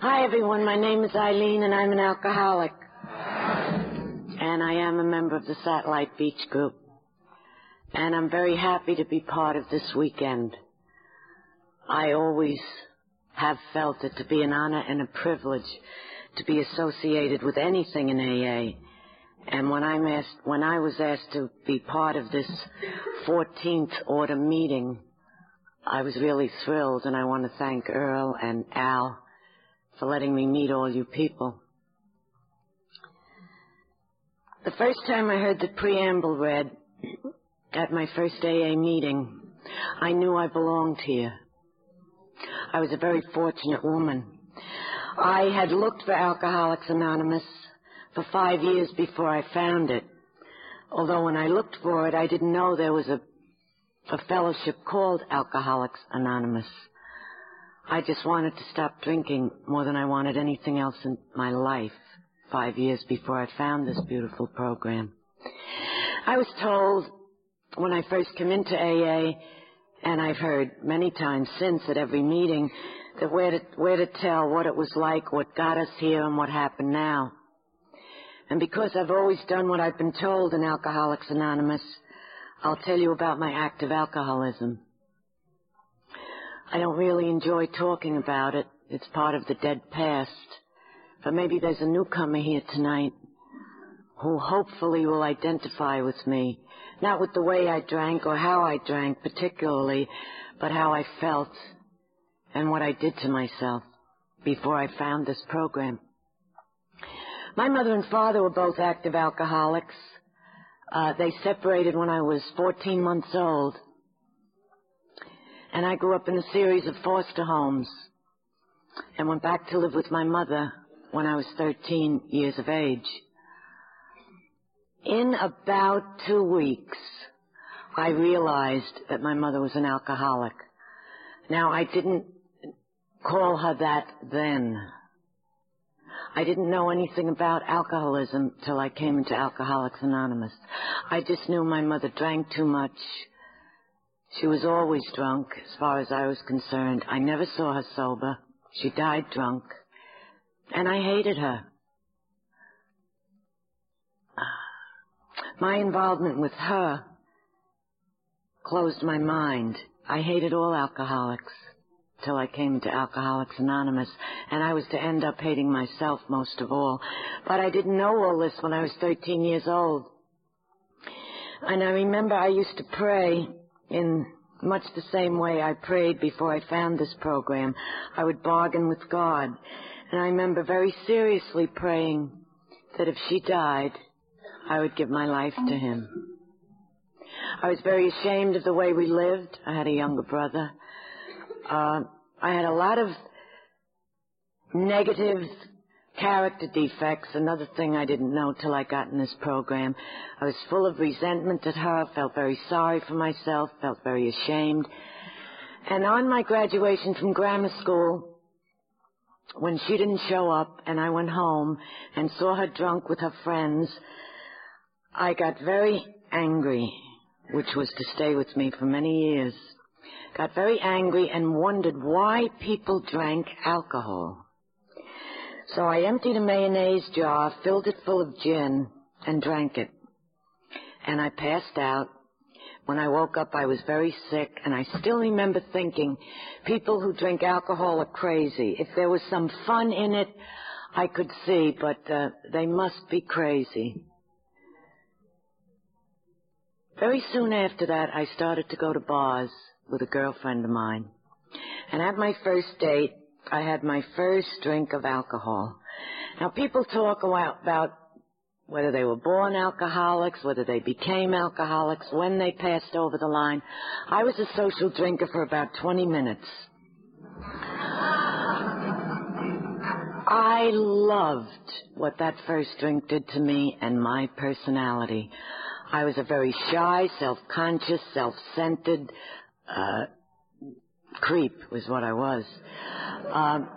Hi, everyone. My name is Eileen, and I'm an alcoholic. And I am a member of the Satellite Beach Group. And I'm very happy to be part of this weekend. I always have felt it to be an honor and a privilege to be associated with anything in AA. And when I'm asked, when I was asked to be part of this 14th order meeting, I was really thrilled, and I want to thank Earl and Al for letting me meet all you people. The first time I heard the preamble read at my first AA meeting, I knew I belonged here. I was a very fortunate woman. I had looked for Alcoholics Anonymous for five years before I found it. Although when I looked for it, I didn't know there was a a fellowship called Alcoholics Anonymous. I just wanted to stop drinking more than I wanted anything else in my life five years before I found this beautiful program. I was told when I first came into AA, and I've heard many times since at every meeting, that where to, where to tell what it was like, what got us here, and what happened now. And because I've always done what I've been told in Alcoholics Anonymous, I'll tell you about my active alcoholism. I don't really enjoy talking about it. It's part of the dead past. But maybe there's a newcomer here tonight who hopefully will identify with me. Not with the way I drank or how I drank particularly, but how I felt and what I did to myself before I found this program. My mother and father were both active alcoholics. Uh, they separated when I was 14 months old. And I grew up in a series of foster homes and went back to live with my mother when I was 13 years of age. In about two weeks, I realized that my mother was an alcoholic. Now, I didn't call her that then. I didn't know anything about alcoholism till I came into Alcoholics Anonymous. I just knew my mother drank too much. She was always drunk, as far as I was concerned. I never saw her sober. She died drunk. And I hated her. My involvement with her closed my mind. I hated all alcoholics till I came to Alcoholics Anonymous, and I was to end up hating myself most of all. But I didn't know all this when I was 13 years old. And I remember I used to pray in much the same way I prayed before I found this program. I would bargain with God. And I remember very seriously praying that if she died, I would give my life to him. I was very ashamed of the way we lived. I had a younger brother. Uh, I had a lot of negative character defects, another thing I didn't know till I got in this program. I was full of resentment at her, felt very sorry for myself, felt very ashamed. And on my graduation from grammar school, when she didn't show up and I went home and saw her drunk with her friends, I got very angry, which was to stay with me for many years got very angry and wondered why people drank alcohol. So I emptied a mayonnaise jar, filled it full of gin, and drank it. And I passed out. When I woke up, I was very sick, and I still remember thinking, people who drink alcohol are crazy. If there was some fun in it, I could see, but uh, they must be crazy. Very soon after that, I started to go to bars with a girlfriend of mine. And at my first date, I had my first drink of alcohol. Now people talk about whether they were born alcoholics, whether they became alcoholics, when they passed over the line. I was a social drinker for about 20 minutes. I loved what that first drink did to me and my personality. I was a very shy, self-conscious, self-centered, uh, creep was what I was. Um,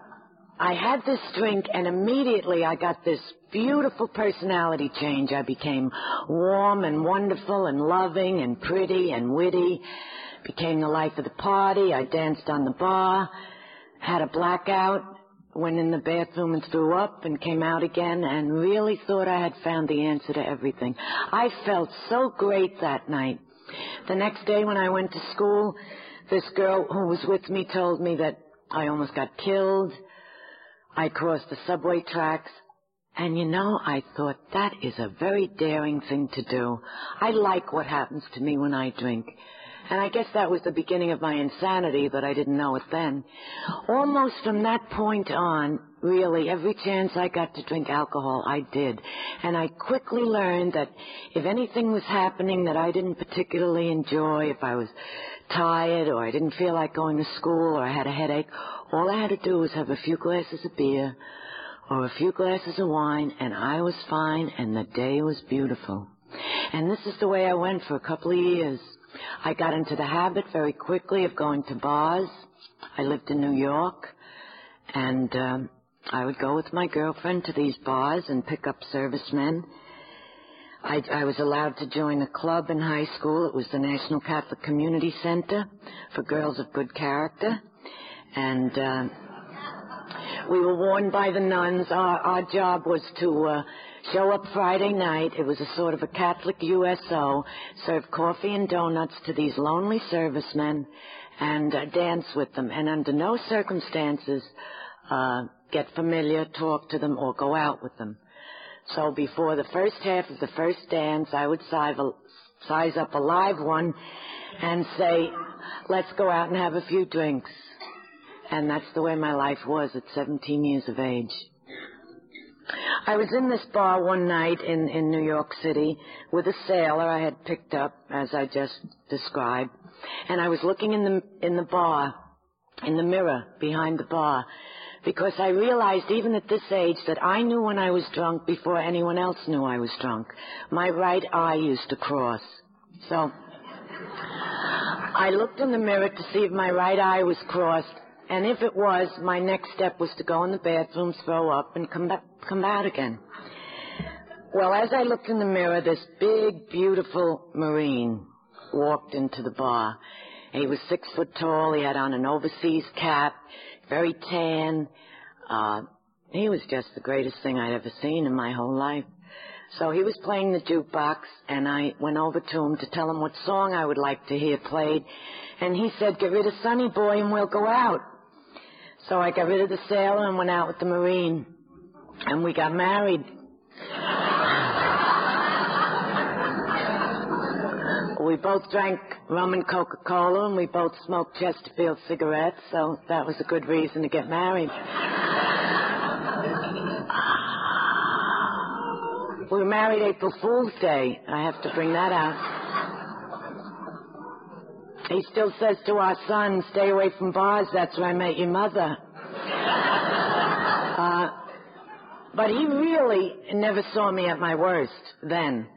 I had this drink and immediately I got this beautiful personality change. I became warm and wonderful and loving and pretty and witty. Became the life of the party. I danced on the bar. Had a blackout. Went in the bathroom and threw up and came out again and really thought I had found the answer to everything. I felt so great that night. The next day when I went to school, this girl who was with me told me that I almost got killed. I crossed the subway tracks. And you know, I thought that is a very daring thing to do. I like what happens to me when I drink. And I guess that was the beginning of my insanity, but I didn't know it then. Almost from that point on, really, every chance I got to drink alcohol, I did. And I quickly learned that if anything was happening that I didn't particularly enjoy, if I was tired or I didn't feel like going to school or I had a headache, all I had to do was have a few glasses of beer or a few glasses of wine and I was fine and the day was beautiful. And this is the way I went for a couple of years. I got into the habit very quickly of going to bars. I lived in New York and um, I would go with my girlfriend to these bars and pick up servicemen I, I was allowed to join a club in high school. It was the National Catholic Community Center for girls of good character. And uh, we were warned by the nuns. Our, our job was to uh, show up Friday night. It was a sort of a Catholic USO, serve coffee and donuts to these lonely servicemen and uh, dance with them. And under no circumstances uh, get familiar, talk to them, or go out with them. So before the first half of the first dance, I would size up a live one and say, let's go out and have a few drinks. And that's the way my life was at 17 years of age. I was in this bar one night in, in New York City with a sailor I had picked up, as I just described. And I was looking in the, in the bar, in the mirror behind the bar, because I realized even at this age that I knew when I was drunk before anyone else knew I was drunk. My right eye used to cross. So I looked in the mirror to see if my right eye was crossed, and if it was, my next step was to go in the bathroom, throw up, and come back, come out again. Well, as I looked in the mirror, this big, beautiful Marine walked into the bar. He was six foot tall. He had on an overseas cap very tan. Uh, he was just the greatest thing I'd ever seen in my whole life. So he was playing the jukebox, and I went over to him to tell him what song I would like to hear played. And he said, get rid of Sonny Boy and we'll go out. So I got rid of the sailor and went out with the Marine. And we got married. We both drank rum and Coca-Cola, and we both smoked Chesterfield cigarettes, so that was a good reason to get married. we were married April Fool's Day. I have to bring that out. He still says to our son, stay away from bars, that's where I met your mother. Uh, but he really never saw me at my worst then.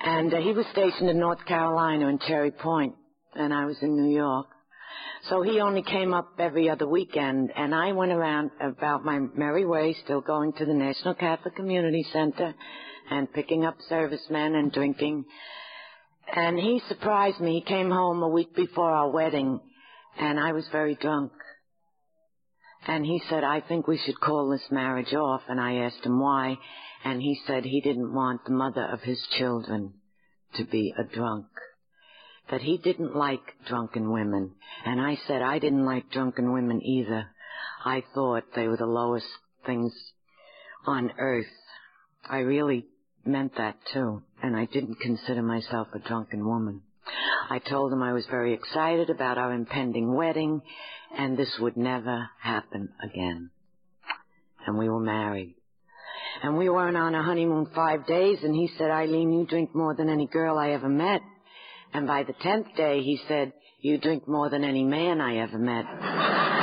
And uh, he was stationed in North Carolina in Cherry Point, and I was in New York. So he only came up every other weekend, and I went around about my merry way, still going to the National Catholic Community Center and picking up servicemen and drinking. And he surprised me. He came home a week before our wedding, and I was very drunk. And he said, I think we should call this marriage off. And I asked him why and he said he didn't want the mother of his children to be a drunk. That he didn't like drunken women. And I said I didn't like drunken women either. I thought they were the lowest things on earth. I really meant that too, and I didn't consider myself a drunken woman. I told him I was very excited about our impending wedding, and this would never happen again. And we were married. And we weren't on a honeymoon five days, and he said, Eileen, you drink more than any girl I ever met. And by the tenth day, he said, you drink more than any man I ever met.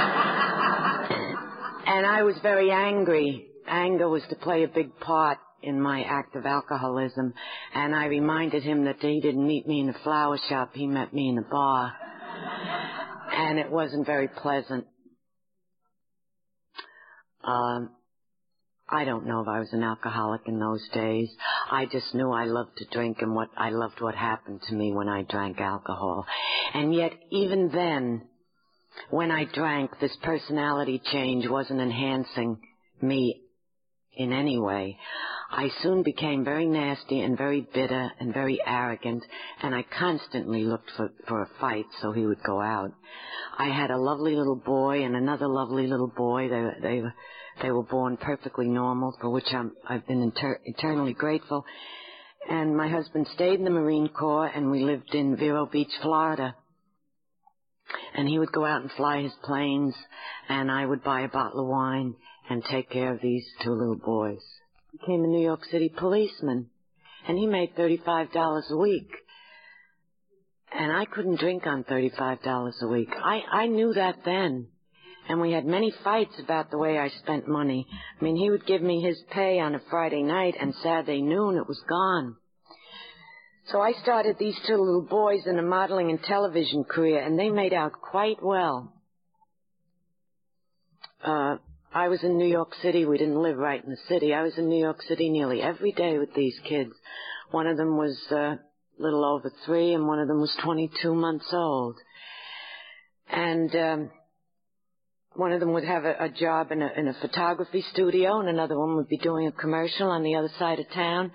And I was very angry. Anger was to play a big part in my act of alcoholism. And I reminded him that he didn't meet me in a flower shop, he met me in a bar. And it wasn't very pleasant. Um, I don't know if I was an alcoholic in those days. I just knew I loved to drink and what I loved what happened to me when I drank alcohol. And yet, even then, when I drank, this personality change wasn't enhancing me in any way. I soon became very nasty and very bitter and very arrogant, and I constantly looked for, for a fight so he would go out. I had a lovely little boy and another lovely little boy. They, they, were they were born perfectly normal, for which I'm, I've been inter- eternally grateful. And my husband stayed in the Marine Corps, and we lived in Vero Beach, Florida. And he would go out and fly his planes, and I would buy a bottle of wine and take care of these two little boys. Became a New York City policeman, and he made $35 a week. And I couldn't drink on $35 a week. I, I knew that then. And we had many fights about the way I spent money. I mean, he would give me his pay on a Friday night, and Saturday noon it was gone. So I started these two little boys in a modeling and television career, and they made out quite well. Uh, I was in New York City. We didn't live right in the city. I was in New York City nearly every day with these kids. One of them was a uh, little over three, and one of them was 22 months old. And um, one of them would have a, a job in a, in a photography studio, and another one would be doing a commercial on the other side of town.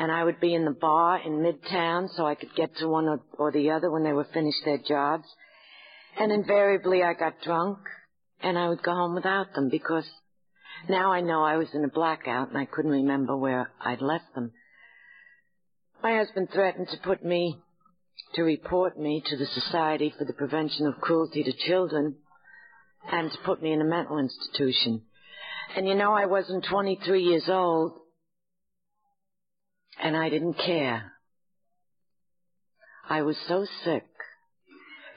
And I would be in the bar in Midtown, so I could get to one or, or the other when they were finished their jobs. And invariably, I got drunk and I would go home without them because now I know I was in a blackout and I couldn't remember where I'd left them. My husband threatened to put me, to report me to the Society for the Prevention of Cruelty to Children and to put me in a mental institution. And you know, I wasn't 23 years old and I didn't care. I was so sick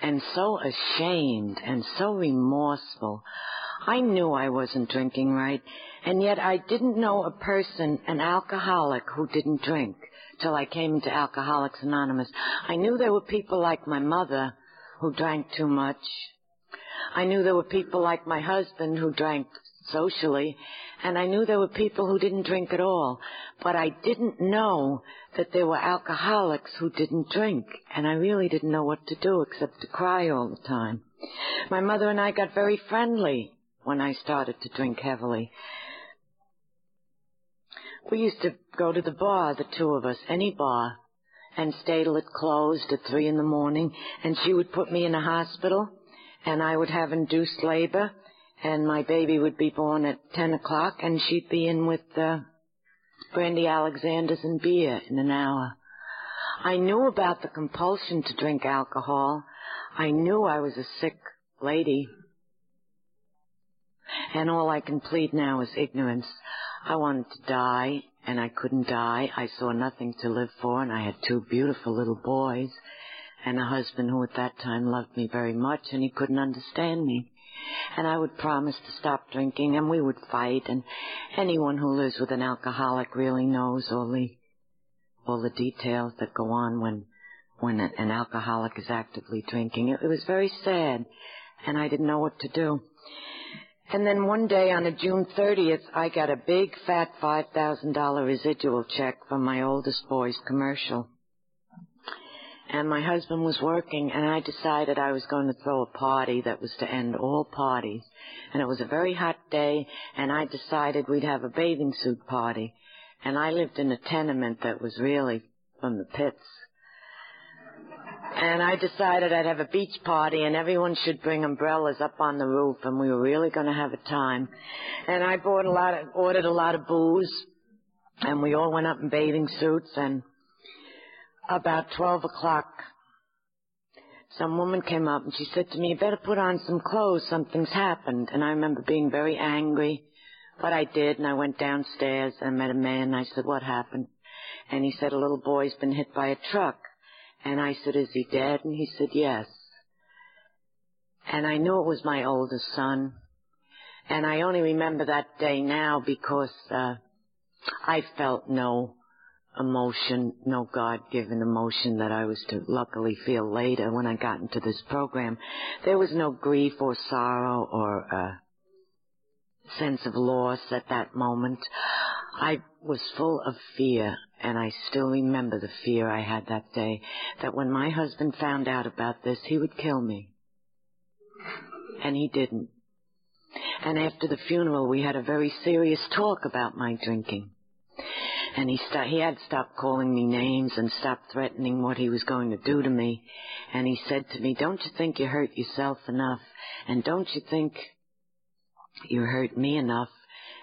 and so ashamed and so remorseful. I knew I wasn't drinking right, and yet I didn't know a person, an alcoholic, who didn't drink till I came into Alcoholics Anonymous. I knew there were people like my mother who drank too much. I knew there were people like my husband who drank socially, and I knew there were people who didn't drink at all, but I didn't know that there were alcoholics who didn't drink, and I really didn't know what to do except to cry all the time. My mother and I got very friendly when I started to drink heavily. We used to go to the bar, the two of us, any bar, and stay till it closed at three in the morning, and she would put me in a hospital, and I would have induced labor, and my baby would be born at 10 o'clock, and she'd be in with uh, Brandy Alexander's and beer in an hour. I knew about the compulsion to drink alcohol. I knew I was a sick lady. And all I can plead now is ignorance. I wanted to die, and I couldn't die. I saw nothing to live for, and I had two beautiful little boys, and a husband who at that time loved me very much, and he couldn't understand me and I would promise to stop drinking, and we would fight. And anyone who lives with an alcoholic really knows all the all the details that go on when when an alcoholic is actively drinking. It, it was very sad, and I didn't know what to do. And then one day on a June 30th, I got a big fat $5,000 residual check from my oldest boy's commercial and my husband was working and I decided I was going to throw a party that was to end all parties. And it was a very hot day and I decided we'd have a bathing suit party. And I lived in a tenement that was really from the pits. And I decided I'd have a beach party and everyone should bring umbrellas up on the roof and we were really going to have a time. And I bought a lot of, ordered a lot of booze and we all went up in bathing suits and about 12 o'clock, some woman came up and she said to me, you better put on some clothes, something's happened. And I remember being very angry, but I did, and I went downstairs and met a man, and I said, what happened? And he said, a little boy's been hit by a truck. And I said, is he dead? And he said, yes. And I knew it was my oldest son. And I only remember that day now because uh, I felt no emotion, no God-given emotion that I was to luckily feel later when I got into this program. There was no grief or sorrow or uh, sense of loss at that moment. I was full of fear, and I still remember the fear I had that day, that when my husband found out about this, he would kill me. And he didn't. And after the funeral, we had a very serious talk about my drinking. And he st- he had stopped calling me names and stopped threatening what he was going to do to me. And he said to me, don't you think you hurt yourself enough? And don't you think you hurt me enough?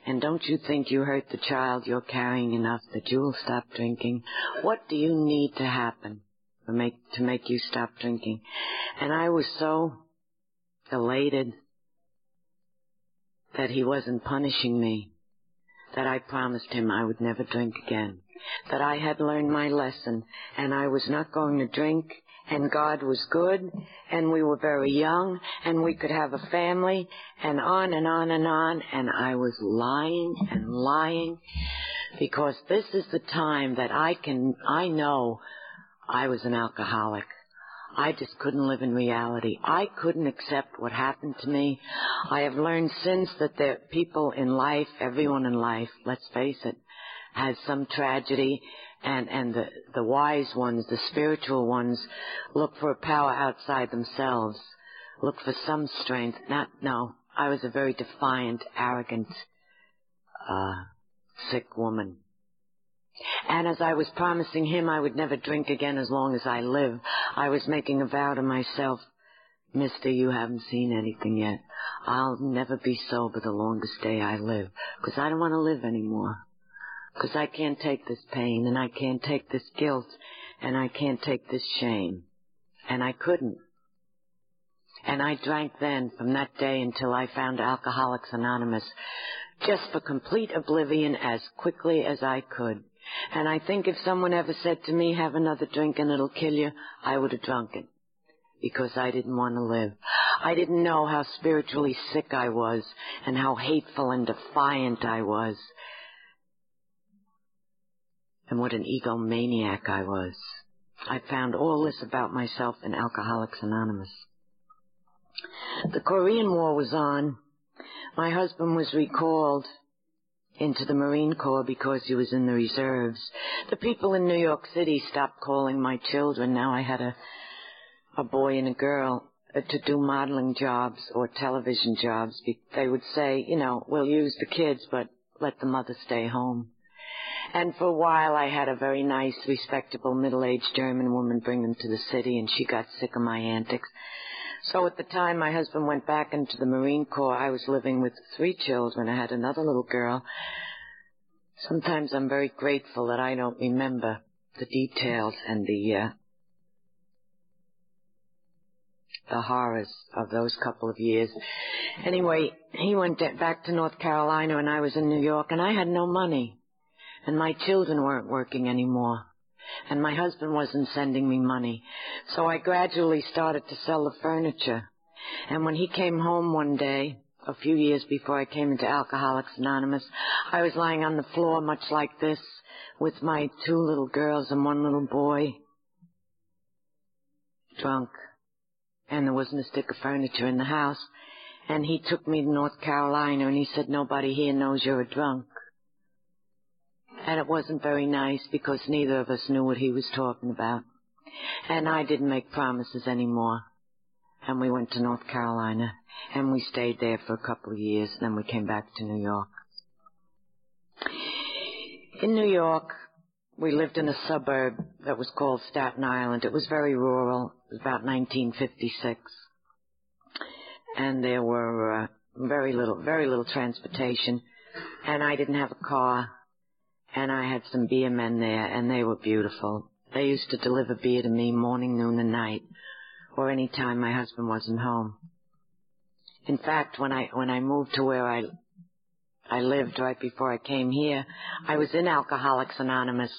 And don't you think you hurt the child you're carrying enough that you will stop drinking? What do you need to happen to make, to make you stop drinking? And I was so elated that he wasn't punishing me, that I promised him I would never drink again, that I had learned my lesson and I was not going to drink and God was good and we were very young and we could have a family and on and on and on and I was lying and lying because this is the time that I can, I know I was an alcoholic. I just couldn't live in reality. I couldn't accept what happened to me. I have learned since that there people in life, everyone in life, let's face it, has some tragedy and and the the wise ones, the spiritual ones, look for a power outside themselves, look for some strength. Not no, I was a very defiant, arrogant, uh, sick woman. And as I was promising him I would never drink again as long as I live, I was making a vow to myself, Mister, you haven't seen anything yet. I'll never be sober the longest day I live, because I don't want to live anymore because I can't take this pain and I can't take this guilt and I can't take this shame. And I couldn't. And I drank then from that day until I found Alcoholics Anonymous just for complete oblivion as quickly as I could. And I think if someone ever said to me, have another drink and it'll kill you, I would have drunk it. Because I didn't want to live. I didn't know how spiritually sick I was and how hateful and defiant I was and what an egomaniac I was. I found all this about myself in Alcoholics Anonymous. The Korean War was on. My husband was recalled into the Marine Corps because he was in the reserves. The people in New York City stopped calling my children. Now I had a, a boy and a girl uh, to do modeling jobs or television jobs. They would say, you know, we'll use the kids, but let the mother stay home. And for a while I had a very nice, respectable, middle-aged German woman bring them to the city and she got sick of my antics. So at the time my husband went back into the Marine Corps, I was living with three children. I had another little girl. Sometimes I'm very grateful that I don't remember the details and the, uh, the horrors of those couple of years. Anyway, he went back to North Carolina and I was in New York and I had no money and my children weren't working anymore, and my husband wasn't sending me money. So I gradually started to sell the furniture. And when he came home one day, a few years before I came into Alcoholics Anonymous, I was lying on the floor much like this with my two little girls and one little boy, drunk. And there wasn't a stick of furniture in the house. And he took me to North Carolina and he said, nobody here knows you're a drunk. And it wasn't very nice because neither of us knew what he was talking about. And I didn't make promises anymore. And we went to North Carolina and we stayed there for a couple of years. Then we came back to New York. In New York, we lived in a suburb that was called Staten Island. It was very rural. It was about 1956. And there were uh, very little, very little transportation. And I didn't have a car and I had some beer men there, and they were beautiful. They used to deliver beer to me morning, noon, and night, or any time my husband wasn't home. In fact, when I when I moved to where I I lived right before I came here, I was in Alcoholics Anonymous,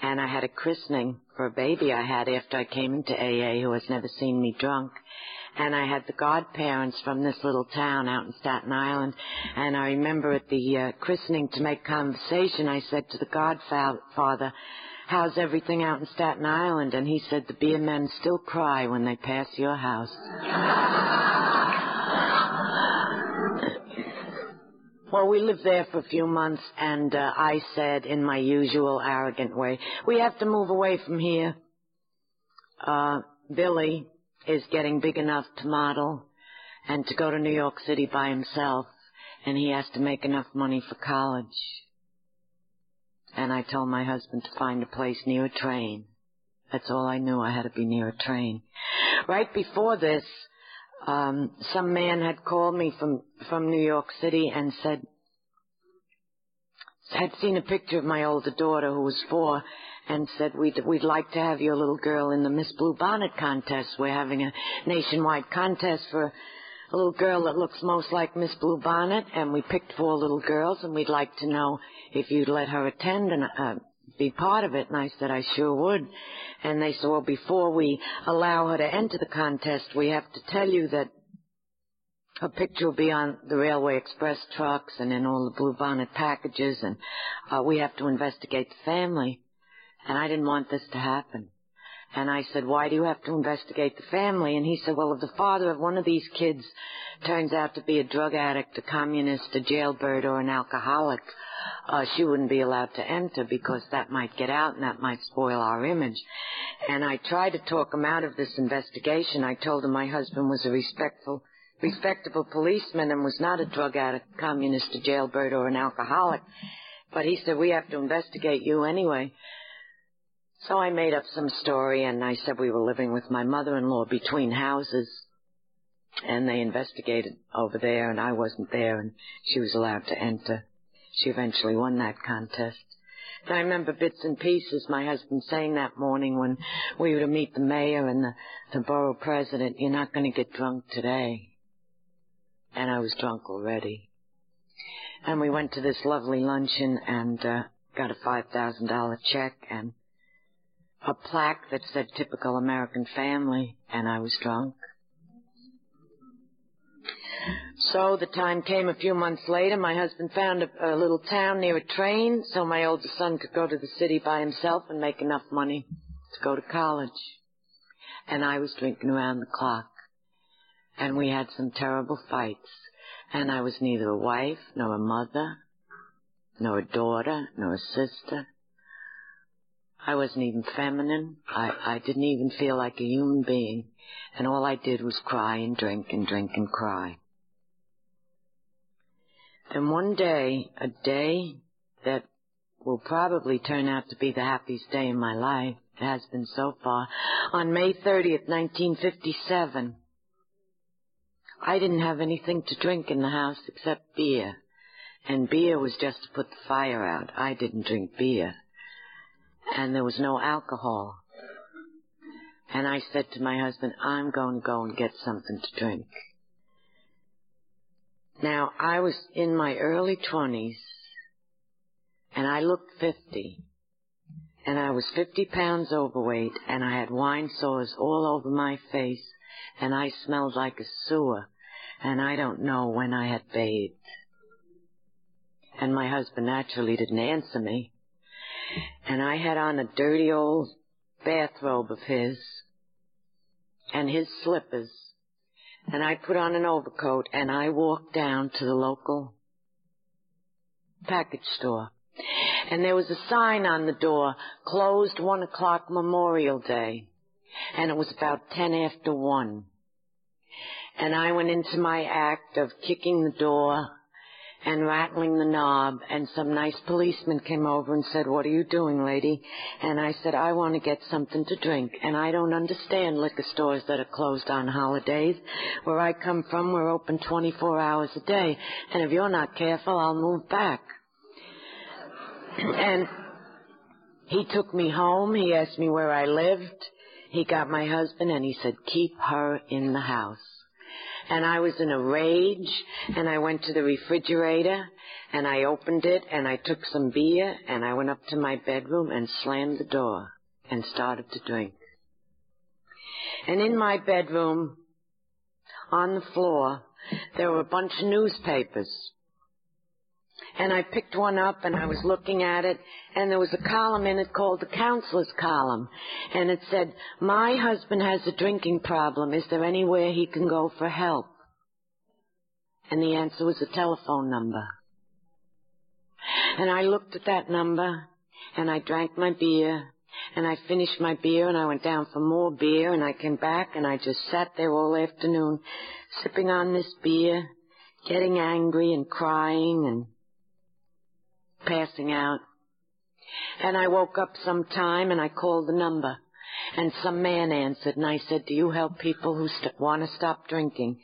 and I had a christening for a baby I had after I came into AA who has never seen me drunk, and I had the godparents from this little town out in Staten Island. And I remember at the uh, christening to make conversation, I said to the godfather, how's everything out in Staten Island? And he said, the beer men still cry when they pass your house. Well, we lived there for a few months, and uh, I said in my usual arrogant way, we have to move away from here. Uh, Billy is getting big enough to model and to go to New York City by himself, and he has to make enough money for college. And I told my husband to find a place near a train. That's all I knew. I had to be near a train. Right before this, um, some man had called me from from New York City and said had seen a picture of my older daughter who was four and said we'd we'd like to have your little girl in the Miss Bluebonnet contest. We're having a nationwide contest for a little girl that looks most like Miss Bluebonnet, and we picked four little girls, and we'd like to know if you'd let her attend and uh, be part of it. And I said I sure would. And they said, well, before we allow her to enter the contest, we have to tell you that her picture will be on the Railway Express trucks and in all the Bluebonnet packages, and uh, we have to investigate the family. And I didn't want this to happen. And I said, why do you have to investigate the family? And he said, well, if the father of one of these kids turns out to be a drug addict, a communist, a jailbird, or an alcoholic, uh, she wouldn't be allowed to enter because that might get out and that might spoil our image. And I tried to talk him out of this investigation. I told him my husband was a respectful, respectable policeman and was not a drug addict, communist, a jailbird, or an alcoholic. But he said, we have to investigate you anyway. So I made up some story and I said we were living with my mother-in-law between houses and they investigated over there and I wasn't there and she was allowed to enter. She eventually won that contest. And I remember bits and pieces my husband saying that morning when we were to meet the mayor and the, the borough president, you're not going to get drunk today. And I was drunk already. And we went to this lovely luncheon and uh, got a $5,000 check and a plaque that said typical American family, and I was drunk. So the time came a few months later. My husband found a, a little town near a train so my oldest son could go to the city by himself and make enough money to go to college. And I was drinking around the clock. And we had some terrible fights. And I was neither a wife, nor a mother, nor a daughter, nor a sister. I wasn't even feminine. I, I didn't even feel like a human being. And all I did was cry and drink and drink and cry. And one day, a day that will probably turn out to be the happiest day in my life, it has been so far, on May 30th, 1957, I didn't have anything to drink in the house except beer. And beer was just to put the fire out. I didn't drink beer. And there was no alcohol. And I said to my husband, I'm going to go and get something to drink. Now, I was in my early 20s, and I looked 50, and I was 50 pounds overweight, and I had wine sores all over my face, and I smelled like a sewer, and I don't know when I had bathed. And my husband naturally didn't answer me, and I had on a dirty old bathrobe of his, and his slippers, and I put on an overcoat and I walked down to the local package store. And there was a sign on the door, closed one o'clock Memorial Day. And it was about ten after one. And I went into my act of kicking the door and rattling the knob and some nice policeman came over and said, what are you doing, lady? And I said, I want to get something to drink and I don't understand liquor stores that are closed on holidays. Where I come from, we're open 24 hours a day and if you're not careful, I'll move back. and he took me home. He asked me where I lived. He got my husband and he said, keep her in the house and I was in a rage and I went to the refrigerator and I opened it and I took some beer and I went up to my bedroom and slammed the door and started to drink. And in my bedroom, on the floor, there were a bunch of newspapers. And I picked one up and I was looking at it and there was a column in it called the counselor's column. And it said, my husband has a drinking problem. Is there anywhere he can go for help? And the answer was a telephone number. And I looked at that number and I drank my beer and I finished my beer and I went down for more beer and I came back and I just sat there all afternoon sipping on this beer, getting angry and crying and passing out. And I woke up sometime and I called the number and some man answered and I said, do you help people who st- want to stop drinking?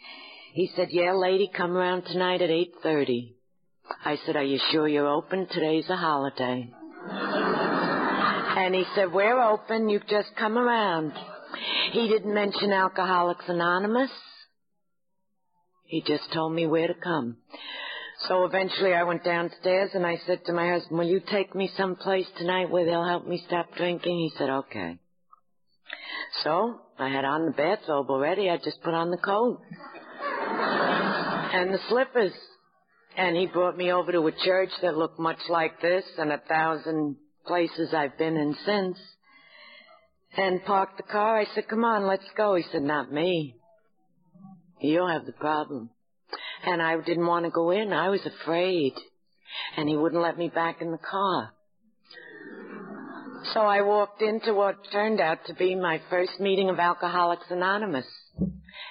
He said, yeah, lady, come around tonight at 8.30. I said, are you sure you're open? Today's a holiday. and he said, we're open. You just come around. He didn't mention Alcoholics Anonymous. He just told me where to come. So eventually I went downstairs and I said to my husband, will you take me someplace tonight where they'll help me stop drinking? He said, okay. So I had on the bathrobe already. I just put on the coat and the slippers. And he brought me over to a church that looked much like this and a thousand places I've been in since. And parked the car. I said, come on, let's go. He said, not me. You'll have the problem. And I didn't want to go in. I was afraid. And he wouldn't let me back in the car. So I walked into what turned out to be my first meeting of Alcoholics Anonymous.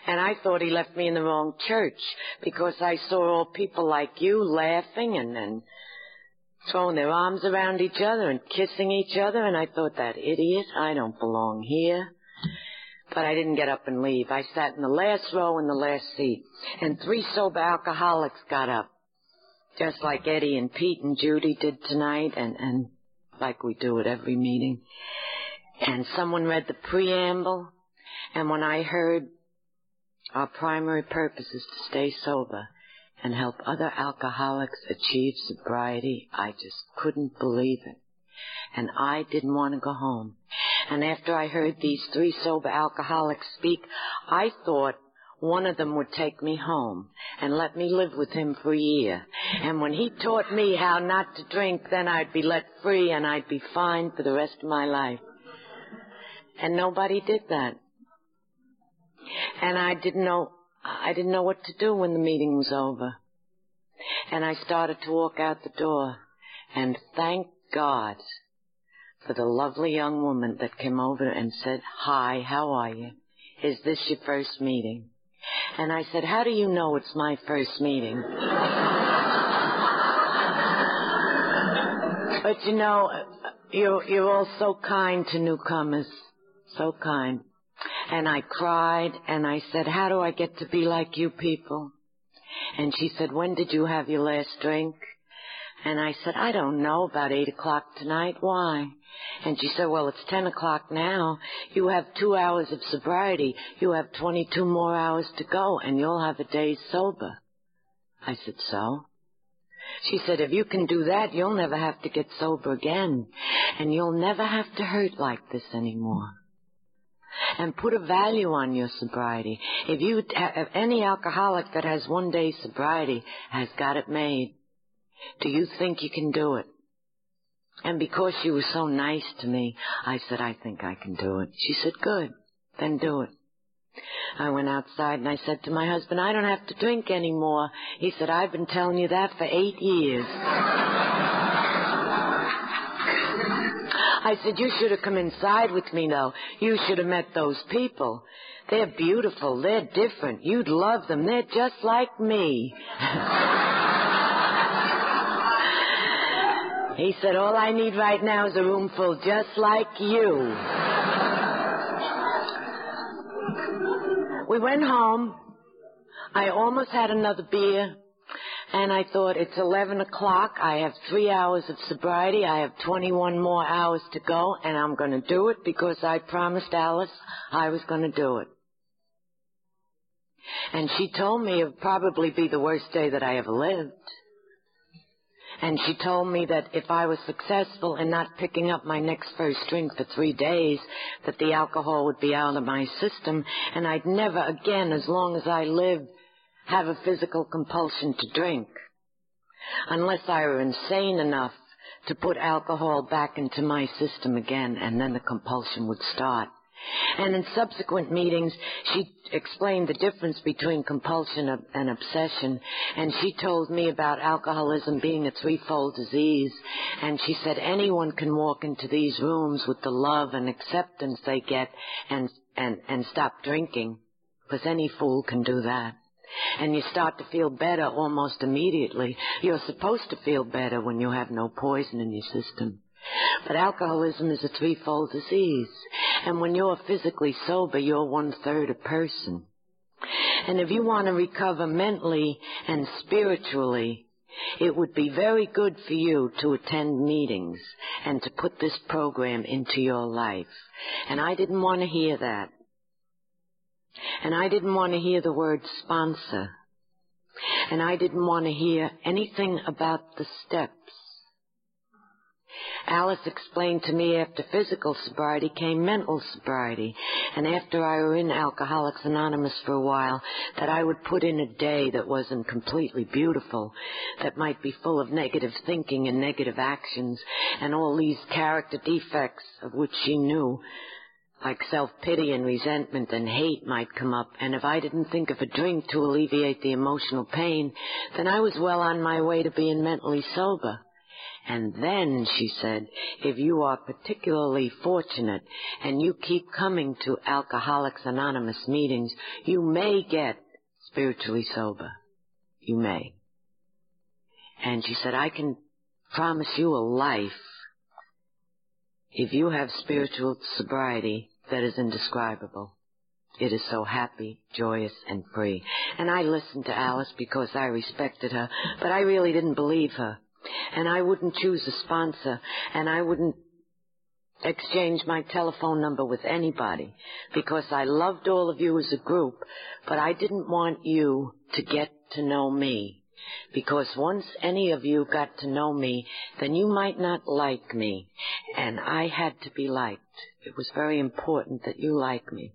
And I thought he left me in the wrong church because I saw all people like you laughing and, and throwing their arms around each other and kissing each other. And I thought, that idiot, I don't belong here. But I didn't get up and leave. I sat in the last row in the last seat. And three sober alcoholics got up. Just like Eddie and Pete and Judy did tonight and, and like we do at every meeting. And someone read the preamble. And when I heard our primary purpose is to stay sober and help other alcoholics achieve sobriety, I just couldn't believe it. And I didn't want to go home. And after I heard these three sober alcoholics speak, I thought one of them would take me home and let me live with him for a year. And when he taught me how not to drink, then I'd be let free and I'd be fine for the rest of my life. And nobody did that. And I didn't know, I didn't know what to do when the meeting was over. And I started to walk out the door. And thank God for the lovely young woman that came over and said, Hi, how are you? Is this your first meeting? And I said, How do you know it's my first meeting? but you know, you're, you're all so kind to newcomers. So kind. And I cried and I said, How do I get to be like you people? And she said, When did you have your last drink? And I said, I don't know, about eight o'clock tonight. Why? And she said, well, it's ten o'clock now. You have two hours of sobriety. You have 22 more hours to go and you'll have a day sober. I said, so? She said, if you can do that, you'll never have to get sober again. And you'll never have to hurt like this anymore. And put a value on your sobriety. If you, if any alcoholic that has one day sobriety has got it made, do you think you can do it? And because she was so nice to me, I said, I think I can do it. She said, good, then do it. I went outside and I said to my husband, I don't have to drink anymore. He said, I've been telling you that for eight years. I said, you should have come inside with me though. You should have met those people. They're beautiful. They're different. You'd love them. They're just like me. He said, all I need right now is a room full just like you. we went home. I almost had another beer. And I thought, it's 11 o'clock. I have three hours of sobriety. I have 21 more hours to go. And I'm going to do it because I promised Alice I was going to do it. And she told me it would probably be the worst day that I ever lived. And she told me that if I was successful in not picking up my next first drink for three days, that the alcohol would be out of my system and I'd never again, as long as I lived, have a physical compulsion to drink. Unless I were insane enough to put alcohol back into my system again and then the compulsion would start. And in subsequent meetings, she explained the difference between compulsion and obsession. And she told me about alcoholism being a threefold disease. And she said anyone can walk into these rooms with the love and acceptance they get and, and, and stop drinking. Because any fool can do that. And you start to feel better almost immediately. You're supposed to feel better when you have no poison in your system. But alcoholism is a threefold disease. And when you're physically sober, you're one third a person. And if you want to recover mentally and spiritually, it would be very good for you to attend meetings and to put this program into your life. And I didn't want to hear that. And I didn't want to hear the word sponsor. And I didn't want to hear anything about the steps. Alice explained to me after physical sobriety came mental sobriety, and after I were in Alcoholics Anonymous for a while, that I would put in a day that wasn't completely beautiful, that might be full of negative thinking and negative actions, and all these character defects of which she knew, like self-pity and resentment and hate might come up, and if I didn't think of a drink to alleviate the emotional pain, then I was well on my way to being mentally sober. And then, she said, if you are particularly fortunate and you keep coming to Alcoholics Anonymous meetings, you may get spiritually sober. You may. And she said, I can promise you a life if you have spiritual sobriety that is indescribable. It is so happy, joyous, and free. And I listened to Alice because I respected her, but I really didn't believe her. And I wouldn't choose a sponsor, and I wouldn't exchange my telephone number with anybody because I loved all of you as a group, but I didn't want you to get to know me. Because once any of you got to know me, then you might not like me. And I had to be liked. It was very important that you like me.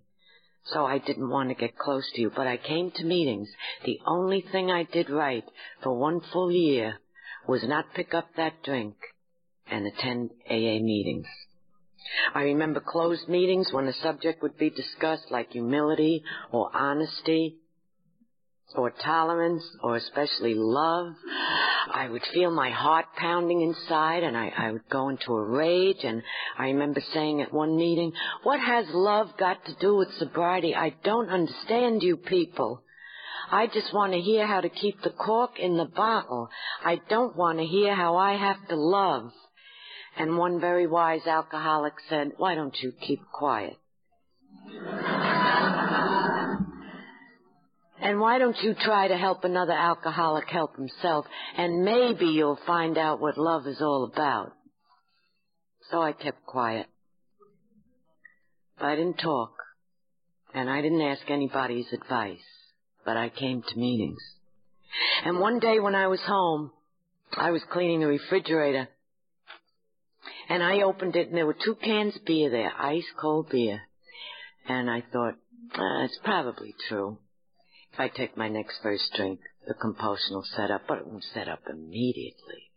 So I didn't want to get close to you, but I came to meetings. The only thing I did right for one full year was not pick up that drink and attend AA meetings. I remember closed meetings when a subject would be discussed like humility or honesty or tolerance or especially love. I would feel my heart pounding inside and I, I would go into a rage and I remember saying at one meeting, what has love got to do with sobriety? I don't understand you people. I just want to hear how to keep the cork in the bottle. I don't want to hear how I have to love. And one very wise alcoholic said, why don't you keep quiet? and why don't you try to help another alcoholic help himself and maybe you'll find out what love is all about. So I kept quiet. But I didn't talk. And I didn't ask anybody's advice but I came to meetings. And one day when I was home, I was cleaning the refrigerator, and I opened it, and there were two cans of beer there, ice cold beer. And I thought, uh, it's probably true. If I take my next first drink, the compulsion will set up, but it won't set up immediately.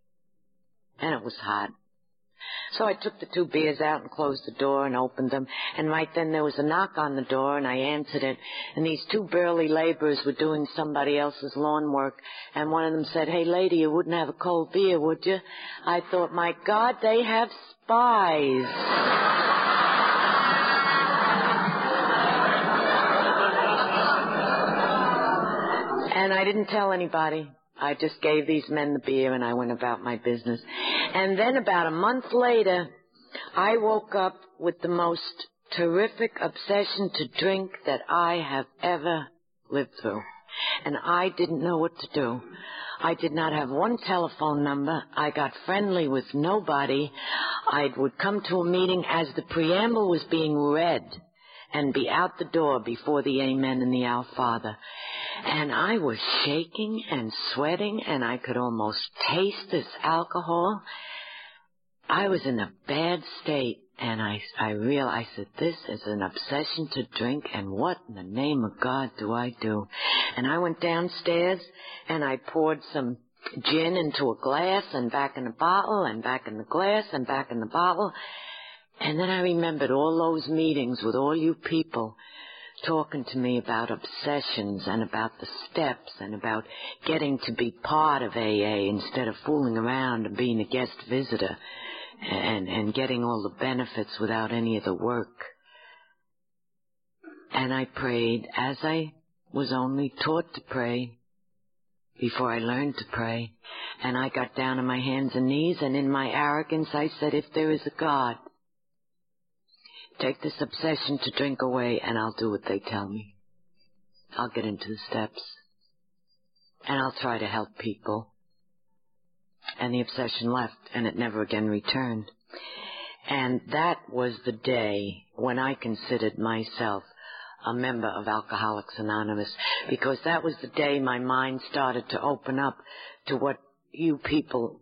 And it was hot. So I took the two beers out and closed the door and opened them. And right then there was a knock on the door and I answered it. And these two burly laborers were doing somebody else's lawn work. And one of them said, hey lady, you wouldn't have a cold beer, would you? I thought, my God, they have spies. and I didn't tell anybody. I just gave these men the beer and I went about my business. And then about a month later, I woke up with the most terrific obsession to drink that I have ever lived through. And I didn't know what to do. I did not have one telephone number. I got friendly with nobody. I would come to a meeting as the preamble was being read and be out the door before the Amen and the Our Father. And I was shaking and sweating and I could almost taste this alcohol. I was in a bad state and I, I realized that this is an obsession to drink and what in the name of God do I do? And I went downstairs and I poured some gin into a glass and back in a bottle and back in the glass and back in the bottle. And then I remembered all those meetings with all you people talking to me about obsessions and about the steps and about getting to be part of AA instead of fooling around and being a guest visitor and, and getting all the benefits without any of the work. And I prayed as I was only taught to pray before I learned to pray. And I got down on my hands and knees and in my arrogance I said, if there is a God, take this obsession to drink away and I'll do what they tell me. I'll get into the steps and I'll try to help people and the obsession left and it never again returned. And that was the day when I considered myself a member of Alcoholics Anonymous because that was the day my mind started to open up to what you people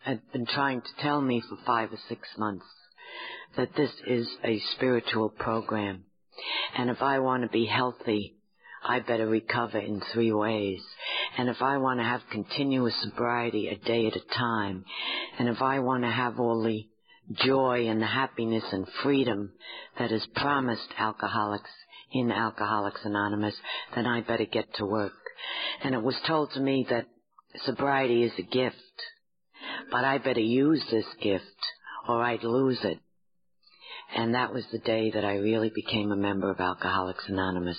had been trying to tell me for five or six months. That this is a spiritual program. And if I want to be healthy, I better recover in three ways. And if I want to have continuous sobriety a day at a time, and if I want to have all the joy and the happiness and freedom that is promised alcoholics in Alcoholics Anonymous, then I better get to work. And it was told to me that sobriety is a gift, but I better use this gift or I'd lose it. And that was the day that I really became a member of Alcoholics Anonymous.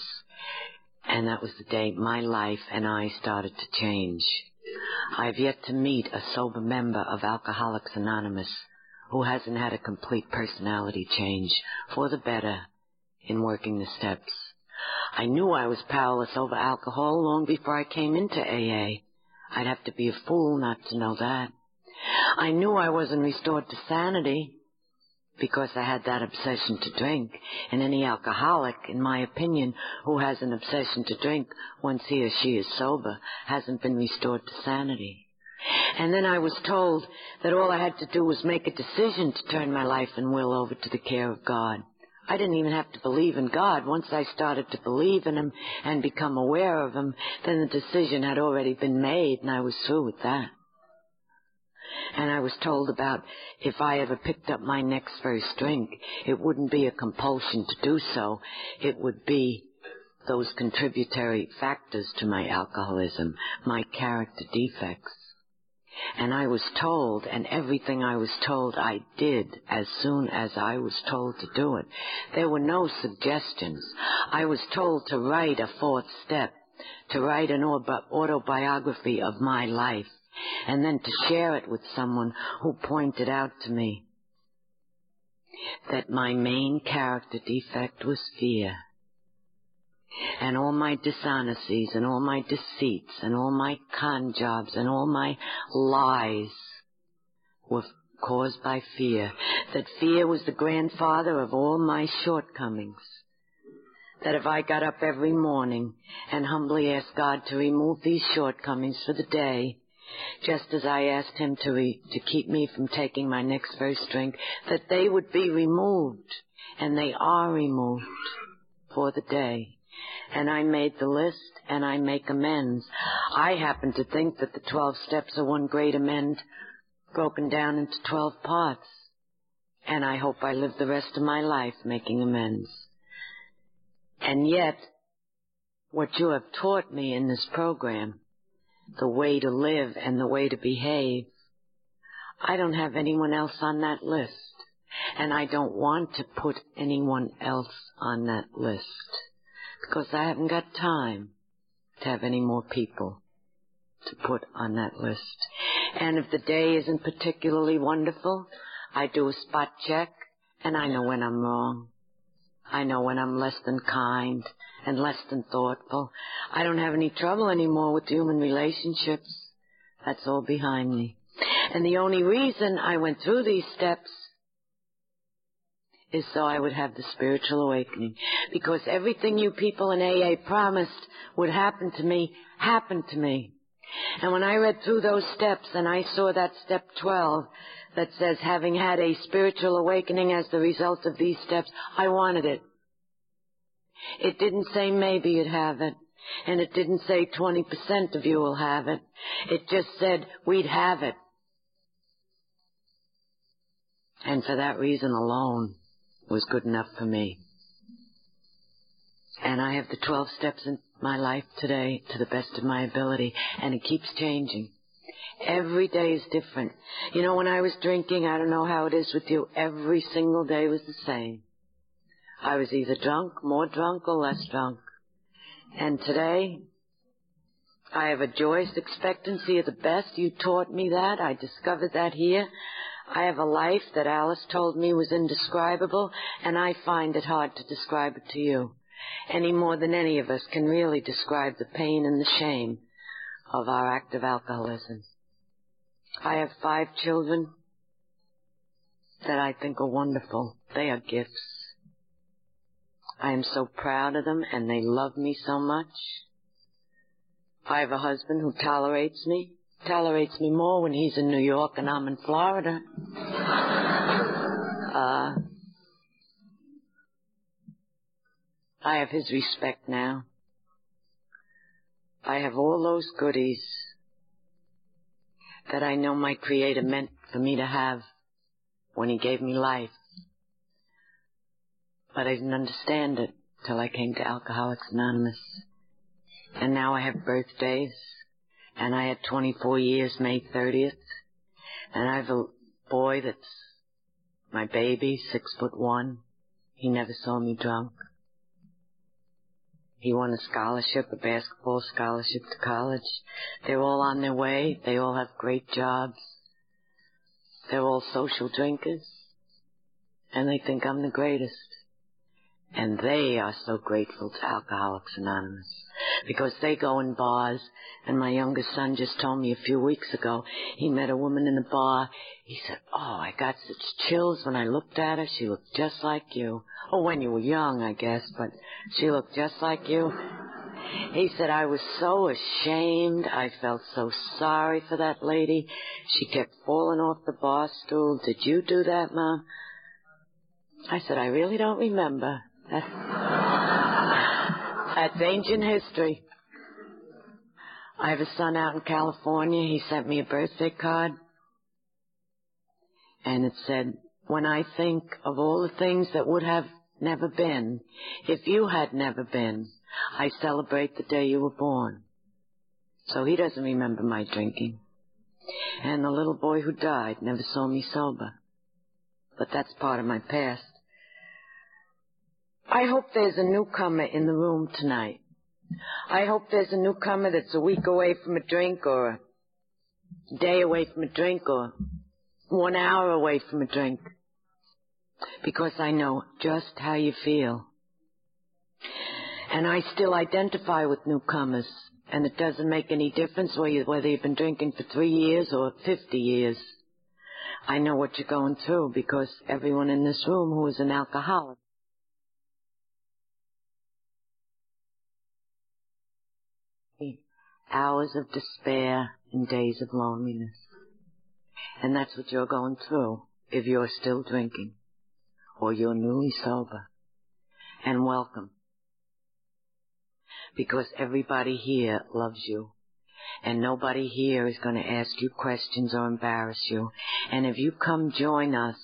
And that was the day my life and I started to change. I have yet to meet a sober member of Alcoholics Anonymous who hasn't had a complete personality change for the better in working the steps. I knew I was powerless over alcohol long before I came into AA. I'd have to be a fool not to know that. I knew I wasn't restored to sanity because I had that obsession to drink. And any alcoholic, in my opinion, who has an obsession to drink once he or she is sober hasn't been restored to sanity. And then I was told that all I had to do was make a decision to turn my life and will over to the care of God. I didn't even have to believe in God. Once I started to believe in Him and become aware of Him, then the decision had already been made and I was through with that. And I was told about if I ever picked up my next first drink, it wouldn't be a compulsion to do so. It would be those contributory factors to my alcoholism, my character defects. And I was told, and everything I was told I did as soon as I was told to do it. There were no suggestions. I was told to write a fourth step, to write an autobiography of my life and then to share it with someone who pointed out to me that my main character defect was fear. And all my dishonesties and all my deceits and all my con jobs and all my lies were caused by fear. That fear was the grandfather of all my shortcomings. That if I got up every morning and humbly asked God to remove these shortcomings for the day, just as I asked him to, re- to keep me from taking my next first drink, that they would be removed, and they are removed for the day. And I made the list, and I make amends. I happen to think that the 12 steps are one great amend broken down into 12 parts. And I hope I live the rest of my life making amends. And yet, what you have taught me in this program the way to live and the way to behave. I don't have anyone else on that list, and I don't want to put anyone else on that list because I haven't got time to have any more people to put on that list. And if the day isn't particularly wonderful, I do a spot check and I know when I'm wrong. I know when I'm less than kind and less than thoughtful. Oh, I don't have any trouble anymore with human relationships. That's all behind me. And the only reason I went through these steps is so I would have the spiritual awakening. Because everything you people in AA promised would happen to me, happened to me. And when I read through those steps and I saw that step 12 that says having had a spiritual awakening as the result of these steps, I wanted it. It didn't say maybe you'd have it. And it didn't say 20% of you will have it. It just said we'd have it. And for that reason alone was good enough for me. And I have the 12 steps in my life today to the best of my ability, and it keeps changing. Every day is different. You know, when I was drinking, I don't know how it is with you, every single day was the same. I was either drunk, more drunk, or less drunk. And today, I have a joyous expectancy of the best. You taught me that. I discovered that here. I have a life that Alice told me was indescribable, and I find it hard to describe it to you, any more than any of us can really describe the pain and the shame of our act of alcoholism. I have five children that I think are wonderful. They are gifts. I am so proud of them and they love me so much. I have a husband who tolerates me, tolerates me more when he's in New York and I'm in Florida. Uh, I have his respect now. I have all those goodies that I know my Creator meant for me to have when He gave me life but I didn't understand it till I came to Alcoholics Anonymous. And now I have birthdays, and I had 24 years May 30th, and I have a boy that's my baby, six foot one. He never saw me drunk. He won a scholarship, a basketball scholarship to college. They're all on their way. They all have great jobs. They're all social drinkers. And they think I'm the greatest. And they are so grateful to Alcoholics Anonymous because they go in bars. And my youngest son just told me a few weeks ago he met a woman in the bar. He said, "Oh, I got such chills when I looked at her. She looked just like you. Oh, when you were young, I guess, but she looked just like you." He said, I was so ashamed. I felt so sorry for that lady. She kept falling off the bar stool. Did you do that, Mom? I said, I really don't remember. That's, that's ancient history. I have a son out in California. He sent me a birthday card. And it said, when I think of all the things that would have never been, if you had never been, I celebrate the day you were born. So he doesn't remember my drinking. And the little boy who died never saw me sober. But that's part of my past. I hope there's a newcomer in the room tonight. I hope there's a newcomer that's a week away from a drink or a day away from a drink or one hour away from a drink. Because I know just how you feel. And I still identify with newcomers. And it doesn't make any difference whether you've been drinking for three years or 50 years. I know what you're going through because everyone in this room who is an alcoholic hours of despair and days of loneliness. And that's what you're going through if you're still drinking or you're newly sober. And welcome. Because everybody here loves you. And nobody here is going to ask you questions or embarrass you. And if you come join us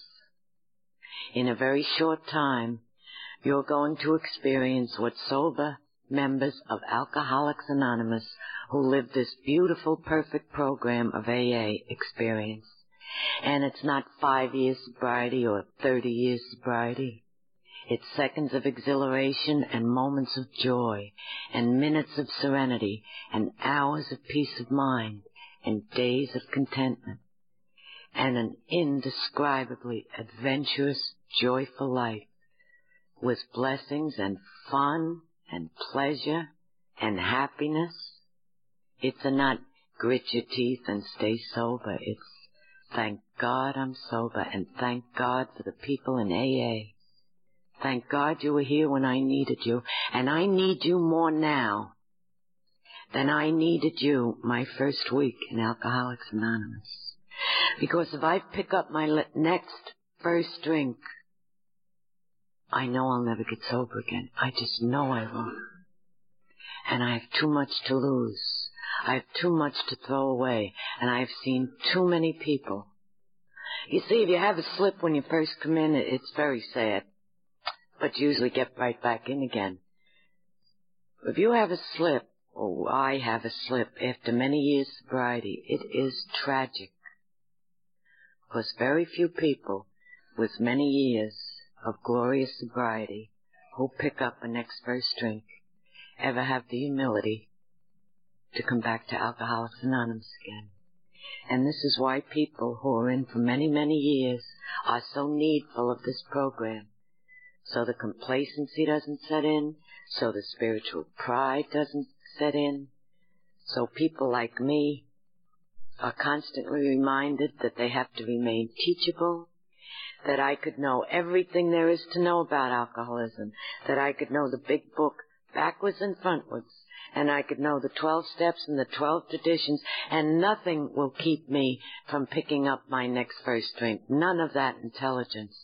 in a very short time, you're going to experience what sober members of Alcoholics Anonymous who live this beautiful, perfect program of AA experience. And it's not five years sobriety or 30 years sobriety. It's seconds of exhilaration and moments of joy and minutes of serenity and hours of peace of mind and days of contentment and an indescribably adventurous, joyful life with blessings and fun and pleasure and happiness. It's a not grit your teeth and stay sober. It's thank God I'm sober and thank God for the people in AA Thank God you were here when I needed you, and I need you more now than I needed you my first week in Alcoholics Anonymous. Because if I pick up my next first drink, I know I'll never get sober again. I just know I won't. And I have too much to lose. I have too much to throw away, and I have seen too many people. You see, if you have a slip when you first come in, it's very sad, but you usually get right back in again. If you have a slip, or I have a slip after many years of sobriety, it is tragic. Because very few people with many years of glorious sobriety who pick up a next first drink ever have the humility to come back to Alcoholics Anonymous again. And this is why people who are in for many, many years are so needful of this program. So the complacency doesn't set in, so the spiritual pride doesn't set in, so people like me are constantly reminded that they have to remain teachable, that I could know everything there is to know about alcoholism, that I could know the big book backwards and frontwards, and I could know the 12 steps and the 12 traditions, and nothing will keep me from picking up my next first drink. None of that intelligence.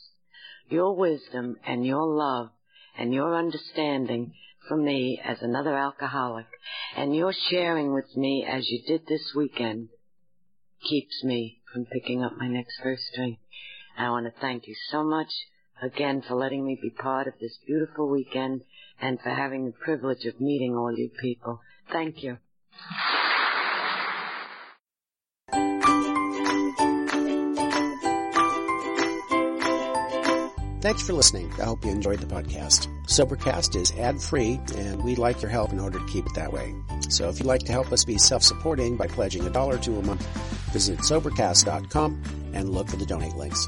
Your wisdom and your love and your understanding for me as another alcoholic, and your sharing with me as you did this weekend keeps me from picking up my next first drink. I want to thank you so much again for letting me be part of this beautiful weekend and for having the privilege of meeting all you people. Thank you. Thanks for listening. I hope you enjoyed the podcast. Sobercast is ad free, and we'd like your help in order to keep it that way. So if you'd like to help us be self supporting by pledging a dollar to a month, visit Sobercast.com and look for the donate links.